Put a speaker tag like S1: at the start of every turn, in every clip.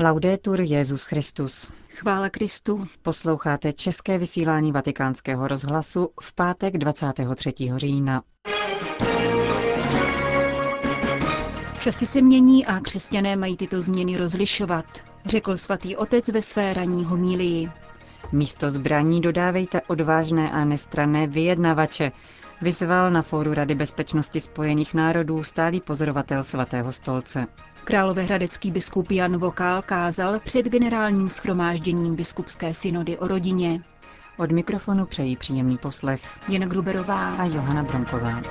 S1: Laudetur Jezus Christus.
S2: Chvála Kristu.
S1: Posloucháte české vysílání Vatikánského rozhlasu v pátek 23. října.
S2: Časy se mění a křesťané mají tyto změny rozlišovat, řekl svatý otec ve své ranní homílii.
S1: Místo zbraní dodávejte odvážné a nestranné vyjednavače, vyzval na fóru Rady bezpečnosti spojených národů stálý pozorovatel svatého stolce.
S2: Královéhradecký biskup Jan Vokál kázal před generálním schromážděním biskupské synody o rodině.
S1: Od mikrofonu přejí příjemný poslech
S2: Jana Gruberová
S1: a Johana Bronková.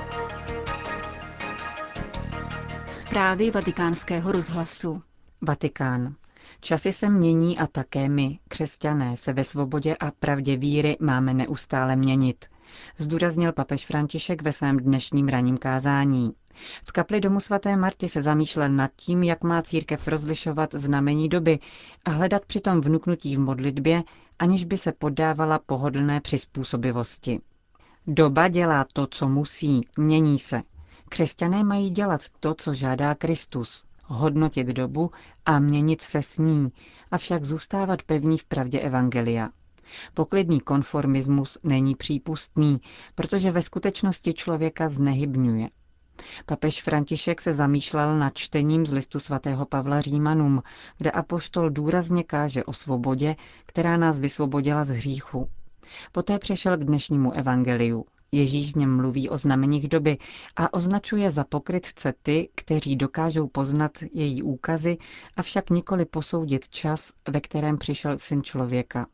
S2: Zprávy vatikánského rozhlasu.
S1: Vatikán. Časy se mění a také my, křesťané, se ve svobodě a pravdě víry máme neustále měnit, zdůraznil papež František ve svém dnešním raním kázání. V kapli domu svaté Marty se zamýšlel nad tím, jak má církev rozlišovat znamení doby a hledat přitom vnuknutí v modlitbě, aniž by se podávala pohodlné přizpůsobivosti. Doba dělá to, co musí, mění se. Křesťané mají dělat to, co žádá Kristus, hodnotit dobu a měnit se s ní, avšak zůstávat pevní v pravdě Evangelia. Poklidný konformismus není přípustný, protože ve skutečnosti člověka znehybňuje. Papež František se zamýšlel nad čtením z listu svatého Pavla Římanům, kde apoštol důrazně káže o svobodě, která nás vysvobodila z hříchu. Poté přešel k dnešnímu evangeliu. Ježíš v něm mluví o znameních doby a označuje za pokrytce ty, kteří dokážou poznat její úkazy, avšak nikoli posoudit čas, ve kterém přišel syn člověka.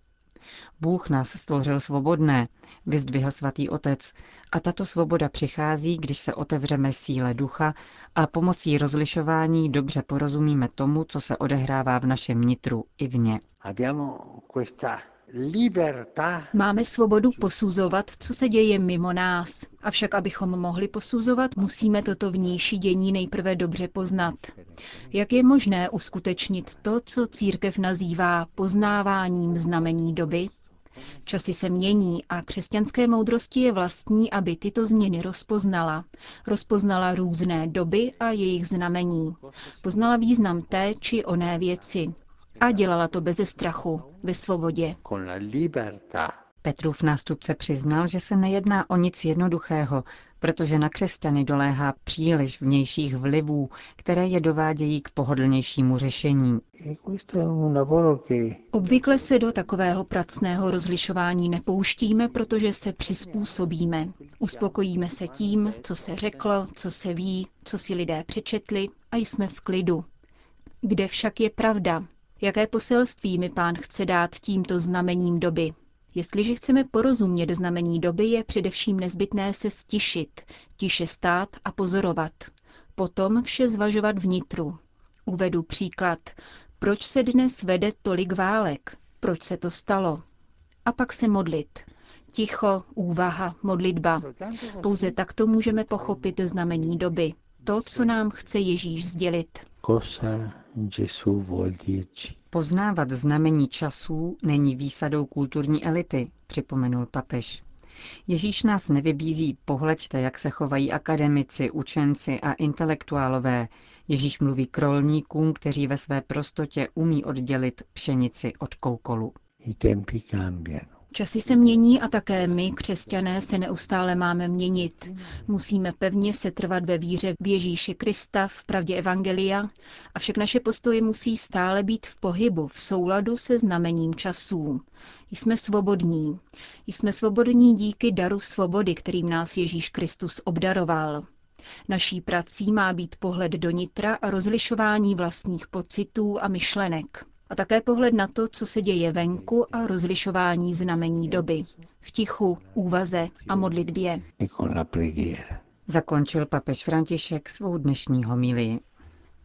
S1: Bůh nás stvořil svobodné, vyzdvihl svatý otec, a tato svoboda přichází, když se otevřeme síle ducha a pomocí rozlišování dobře porozumíme tomu, co se odehrává v našem nitru i vně.
S2: Máme svobodu posuzovat, co se děje mimo nás. Avšak abychom mohli posuzovat, musíme toto vnější dění nejprve dobře poznat. Jak je možné uskutečnit to, co církev nazývá poznáváním znamení doby? Časy se mění a křesťanské moudrosti je vlastní, aby tyto změny rozpoznala. Rozpoznala různé doby a jejich znamení. Poznala význam té či oné věci. A dělala to beze strachu, ve svobodě.
S1: Petrův nástupce přiznal, že se nejedná o nic jednoduchého, protože na křesťany doléhá příliš vnějších vlivů, které je dovádějí k pohodlnějšímu řešení.
S2: Obvykle se do takového pracného rozlišování nepouštíme, protože se přizpůsobíme. Uspokojíme se tím, co se řeklo, co se ví, co si lidé přečetli a jsme v klidu. Kde však je pravda? Jaké poselství mi pán chce dát tímto znamením doby? Jestliže chceme porozumět znamení doby, je především nezbytné se stišit, tiše stát a pozorovat. Potom vše zvažovat vnitru. Uvedu příklad. Proč se dnes vede tolik válek? Proč se to stalo? A pak se modlit. Ticho, úvaha, modlitba. Pouze takto můžeme pochopit znamení doby. To, co nám chce Ježíš sdělit.
S1: Poznávat znamení časů není výsadou kulturní elity, připomenul papež. Ježíš nás nevybízí, pohleďte, jak se chovají akademici, učenci a intelektuálové. Ježíš mluví k rolníkům, kteří ve své prostotě umí oddělit pšenici od koukolu.
S2: Časy se mění a také my, křesťané, se neustále máme měnit. Musíme pevně se trvat ve víře v Ježíše Krista, v pravdě Evangelia, avšak naše postoje musí stále být v pohybu, v souladu se znamením časů. Jsme svobodní. Jsme svobodní díky daru svobody, kterým nás Ježíš Kristus obdaroval. Naší prací má být pohled do nitra a rozlišování vlastních pocitů a myšlenek a také pohled na to, co se děje venku a rozlišování znamení doby. V tichu, úvaze a modlitbě.
S1: Zakončil papež František svou dnešní homilii.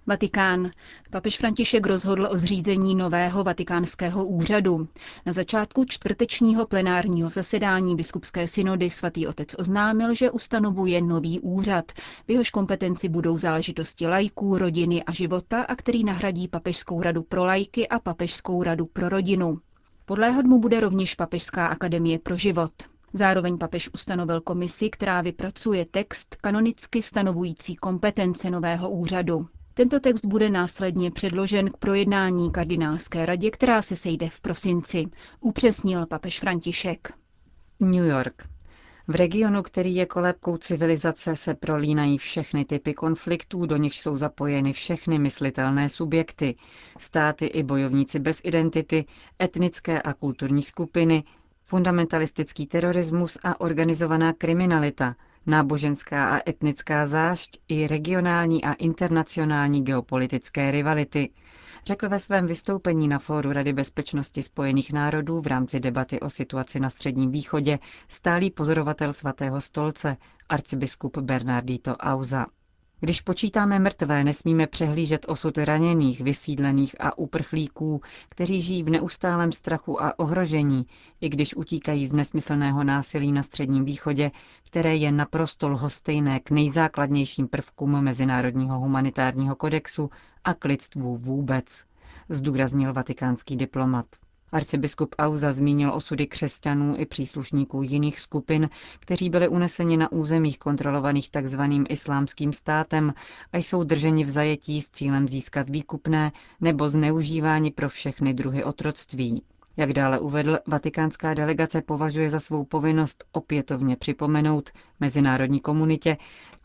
S2: Vatikán. Papež František rozhodl o zřízení nového vatikánského úřadu. Na začátku čtvrtečního plenárního zasedání biskupské synody svatý otec oznámil, že ustanovuje nový úřad. V jehož kompetenci budou záležitosti lajků, rodiny a života a který nahradí Papežskou radu pro lajky a Papežskou radu pro rodinu. Podléhat mu bude rovněž Papežská akademie pro život. Zároveň papež ustanovil komisi, která vypracuje text kanonicky stanovující kompetence nového úřadu. Tento text bude následně předložen k projednání kardinálské radě, která se sejde v prosinci, upřesnil papež František.
S1: New York. V regionu, který je kolébkou civilizace, se prolínají všechny typy konfliktů, do nich jsou zapojeny všechny myslitelné subjekty, státy i bojovníci bez identity, etnické a kulturní skupiny, fundamentalistický terorismus a organizovaná kriminalita, náboženská a etnická zášť i regionální a internacionální geopolitické rivality, řekl ve svém vystoupení na fóru Rady bezpečnosti Spojených národů v rámci debaty o situaci na Středním východě stálý pozorovatel svatého stolce, arcibiskup Bernardito Auza. Když počítáme mrtvé, nesmíme přehlížet osud raněných, vysídlených a uprchlíků, kteří žijí v neustálém strachu a ohrožení, i když utíkají z nesmyslného násilí na Středním východě, které je naprosto lhostejné k nejzákladnějším prvkům Mezinárodního humanitárního kodexu a k lidstvu vůbec, zdůraznil vatikánský diplomat. Arcibiskup Auza zmínil osudy křesťanů i příslušníků jiných skupin, kteří byli uneseni na územích kontrolovaných tzv. islámským státem a jsou drženi v zajetí s cílem získat výkupné nebo zneužívání pro všechny druhy otroctví. Jak dále uvedl, vatikánská delegace považuje za svou povinnost opětovně připomenout mezinárodní komunitě,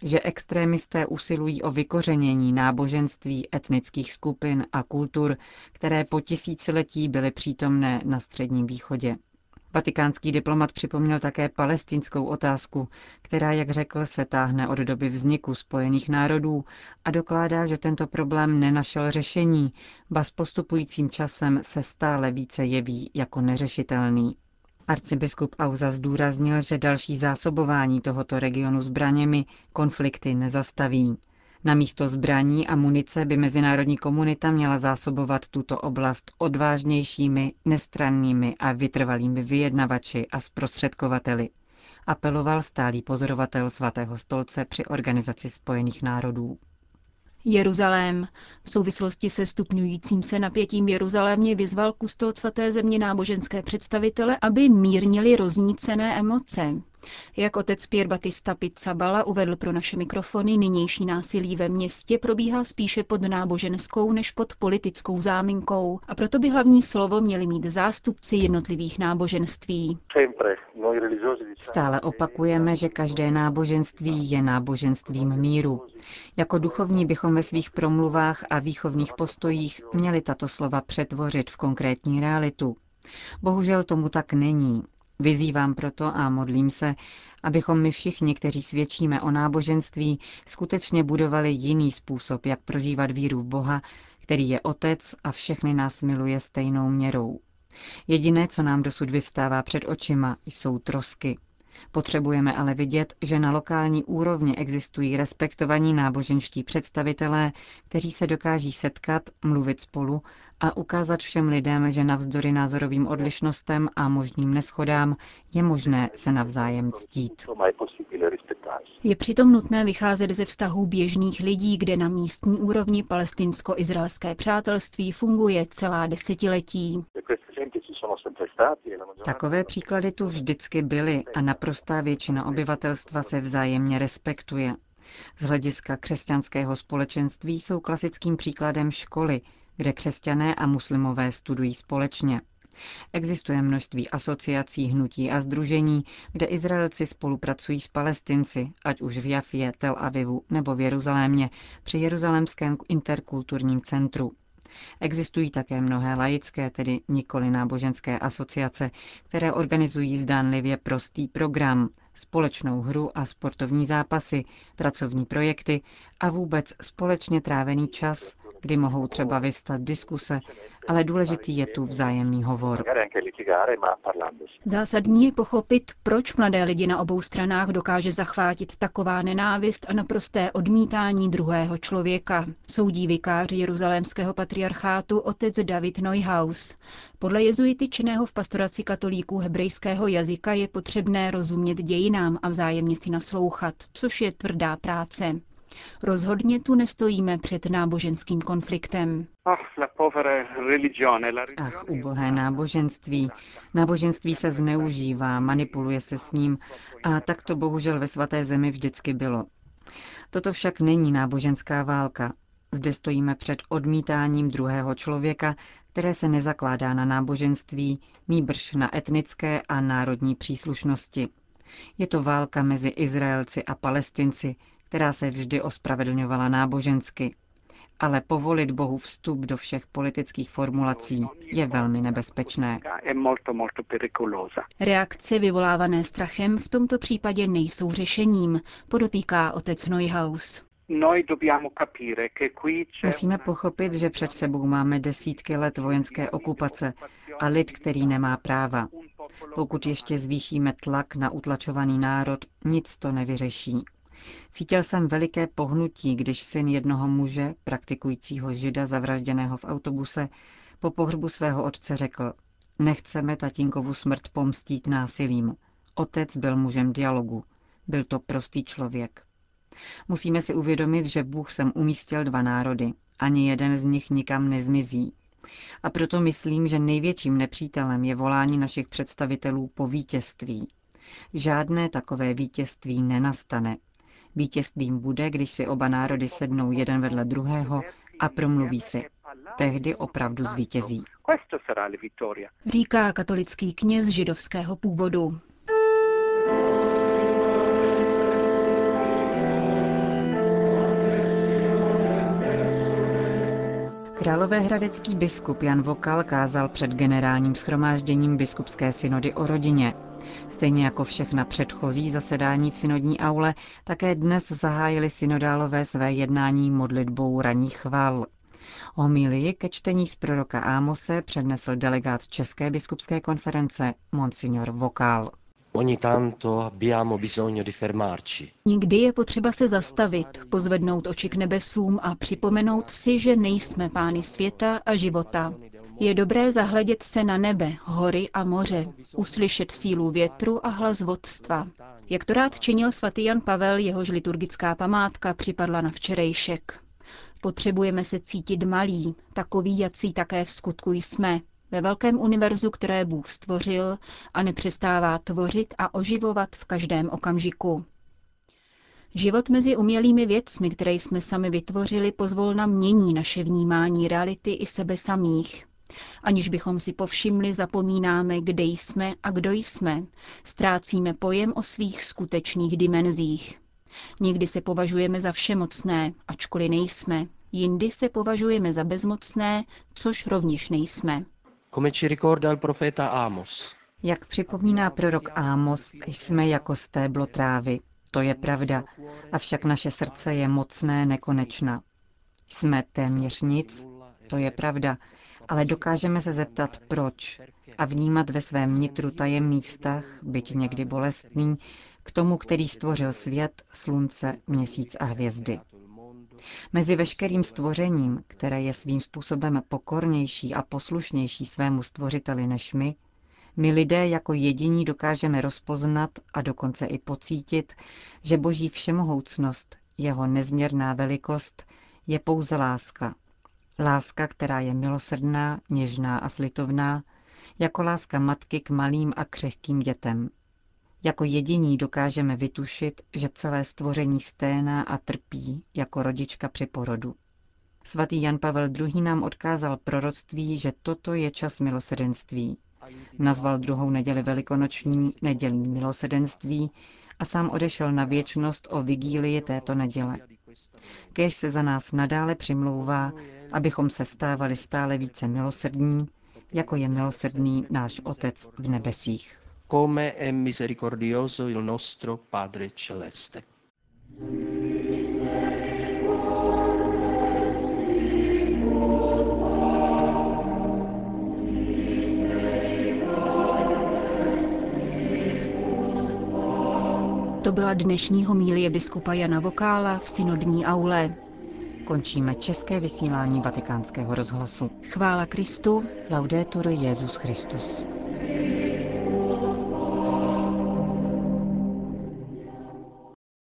S1: že extrémisté usilují o vykořenění náboženství, etnických skupin a kultur, které po tisíciletí byly přítomné na Středním východě. Vatikánský diplomat připomněl také palestinskou otázku, která, jak řekl, se táhne od doby vzniku Spojených národů a dokládá, že tento problém nenašel řešení, ba s postupujícím časem se stále více jeví jako neřešitelný. Arcibiskup Auza zdůraznil, že další zásobování tohoto regionu zbraněmi konflikty nezastaví. Na místo zbraní a munice by mezinárodní komunita měla zásobovat tuto oblast odvážnějšími, nestrannými a vytrvalými vyjednavači a zprostředkovateli, apeloval stálý pozorovatel svatého stolce při Organizaci spojených národů.
S2: Jeruzalém. V souvislosti se stupňujícím se napětím Jeruzalémě vyzval kustot svaté země náboženské představitele, aby mírnili roznícené emoce. Jak otec Pier Batista Pizzabala uvedl pro naše mikrofony, nynější násilí ve městě probíhá spíše pod náboženskou než pod politickou záminkou a proto by hlavní slovo měli mít zástupci jednotlivých náboženství.
S1: Stále opakujeme, že každé náboženství je náboženstvím míru. Jako duchovní bychom ve svých promluvách a výchovných postojích měli tato slova přetvořit v konkrétní realitu. Bohužel tomu tak není. Vyzývám proto a modlím se, abychom my všichni, kteří svědčíme o náboženství, skutečně budovali jiný způsob, jak prožívat víru v Boha, který je Otec a všechny nás miluje stejnou měrou. Jediné, co nám dosud vyvstává před očima, jsou trosky. Potřebujeme ale vidět, že na lokální úrovni existují respektovaní náboženští představitelé, kteří se dokáží setkat, mluvit spolu a ukázat všem lidem, že navzdory názorovým odlišnostem a možným neschodám je možné se navzájem ctít.
S2: Je přitom nutné vycházet ze vztahů běžných lidí, kde na místní úrovni palestinsko-izraelské přátelství funguje celá desetiletí.
S1: Takové příklady tu vždycky byly a naprostá většina obyvatelstva se vzájemně respektuje. Z hlediska křesťanského společenství jsou klasickým příkladem školy, kde křesťané a muslimové studují společně. Existuje množství asociací, hnutí a združení, kde Izraelci spolupracují s Palestinci, ať už v Jafě, Tel Avivu nebo v Jeruzalémě, při Jeruzalémském interkulturním centru. Existují také mnohé laické, tedy nikoli náboženské asociace, které organizují zdánlivě prostý program, společnou hru a sportovní zápasy, pracovní projekty a vůbec společně trávený čas, kdy mohou třeba vyvstat diskuse, ale důležitý je tu vzájemný hovor.
S2: Zásadní je pochopit, proč mladé lidi na obou stranách dokáže zachvátit taková nenávist a naprosté odmítání druhého člověka, soudí vikář jeruzalémského patriarchátu otec David Neuhaus. Podle jezuity činného v pastoraci katolíků hebrejského jazyka je potřebné rozumět dějinám a vzájemně si naslouchat, což je tvrdá práce. Rozhodně tu nestojíme před náboženským konfliktem.
S1: Ach, ubohé náboženství. Náboženství se zneužívá, manipuluje se s ním a tak to bohužel ve svaté zemi vždycky bylo. Toto však není náboženská válka. Zde stojíme před odmítáním druhého člověka, které se nezakládá na náboženství, nýbrž na etnické a národní příslušnosti. Je to válka mezi Izraelci a Palestinci, která se vždy ospravedlňovala nábožensky. Ale povolit Bohu vstup do všech politických formulací je velmi nebezpečné.
S2: Reakce vyvolávané strachem v tomto případě nejsou řešením, podotýká otec Neuhaus.
S1: Musíme pochopit, že před sebou máme desítky let vojenské okupace a lid, který nemá práva. Pokud ještě zvýšíme tlak na utlačovaný národ, nic to nevyřeší. Cítil jsem veliké pohnutí, když syn jednoho muže, praktikujícího žida zavražděného v autobuse, po pohřbu svého otce řekl, nechceme tatínkovu smrt pomstít násilím. Otec byl mužem dialogu. Byl to prostý člověk. Musíme si uvědomit, že Bůh sem umístil dva národy. Ani jeden z nich nikam nezmizí. A proto myslím, že největším nepřítelem je volání našich představitelů po vítězství. Žádné takové vítězství nenastane. Vítězstvím bude, když si oba národy sednou jeden vedle druhého a promluví si. Tehdy opravdu zvítězí.
S2: Říká katolický kněz židovského původu.
S1: Královéhradecký biskup Jan Vokal kázal před generálním schromážděním biskupské synody o rodině. Stejně jako všechna předchozí zasedání v synodní aule, také dnes zahájili synodálové své jednání modlitbou raních chval. Homílii ke čtení z proroka Ámose přednesl delegát České biskupské konference Monsignor Vokál.
S2: Někdy je potřeba se zastavit, pozvednout oči k nebesům a připomenout si, že nejsme pány světa a života. Je dobré zahledět se na nebe, hory a moře, uslyšet sílu větru a hlas vodstva. Jak to rád činil svatý Jan Pavel, jehož liturgická památka připadla na včerejšek. Potřebujeme se cítit malí, takový, jací také v skutku jsme, ve velkém univerzu, které Bůh stvořil a nepřestává tvořit a oživovat v každém okamžiku. Život mezi umělými věcmi, které jsme sami vytvořili, pozvolna mění naše vnímání reality i sebe samých. Aniž bychom si povšimli, zapomínáme, kde jsme a kdo jsme. Ztrácíme pojem o svých skutečných dimenzích. Někdy se považujeme za všemocné, ačkoliv nejsme. Jindy se považujeme za bezmocné, což rovněž nejsme.
S1: Jak připomíná prorok Ámos, jsme jako stéblo trávy. To je pravda, avšak naše srdce je mocné nekonečna. Jsme téměř nic, to je pravda, ale dokážeme se zeptat proč a vnímat ve svém nitru tajemný vztah, byť někdy bolestný, k tomu, který stvořil svět, slunce, měsíc a hvězdy. Mezi veškerým stvořením, které je svým způsobem pokornější a poslušnější svému stvořiteli než my, my lidé jako jediní dokážeme rozpoznat a dokonce i pocítit, že boží všemohoucnost, jeho nezměrná velikost, je pouze láska. Láska, která je milosrdná, něžná a slitovná, jako láska matky k malým a křehkým dětem. Jako jediní dokážeme vytušit, že celé stvoření sténá a trpí jako rodička při porodu. Svatý Jan Pavel II. nám odkázal proroctví, že toto je čas milosedenství. Nazval druhou neděli velikonoční nedělní milosedenství a sám odešel na věčnost o vigílii této neděle. Kéž se za nás nadále přimlouvá, abychom se stávali stále více milosrdní, jako je milosrdný náš Otec v nebesích
S3: come è misericordioso il nostro Padre Celeste.
S2: Byla dnešní homílie biskupa Jana Vokála v synodní aule.
S1: Končíme české vysílání vatikánského rozhlasu.
S2: Chvála Kristu.
S1: Laudetur Jezus Christus.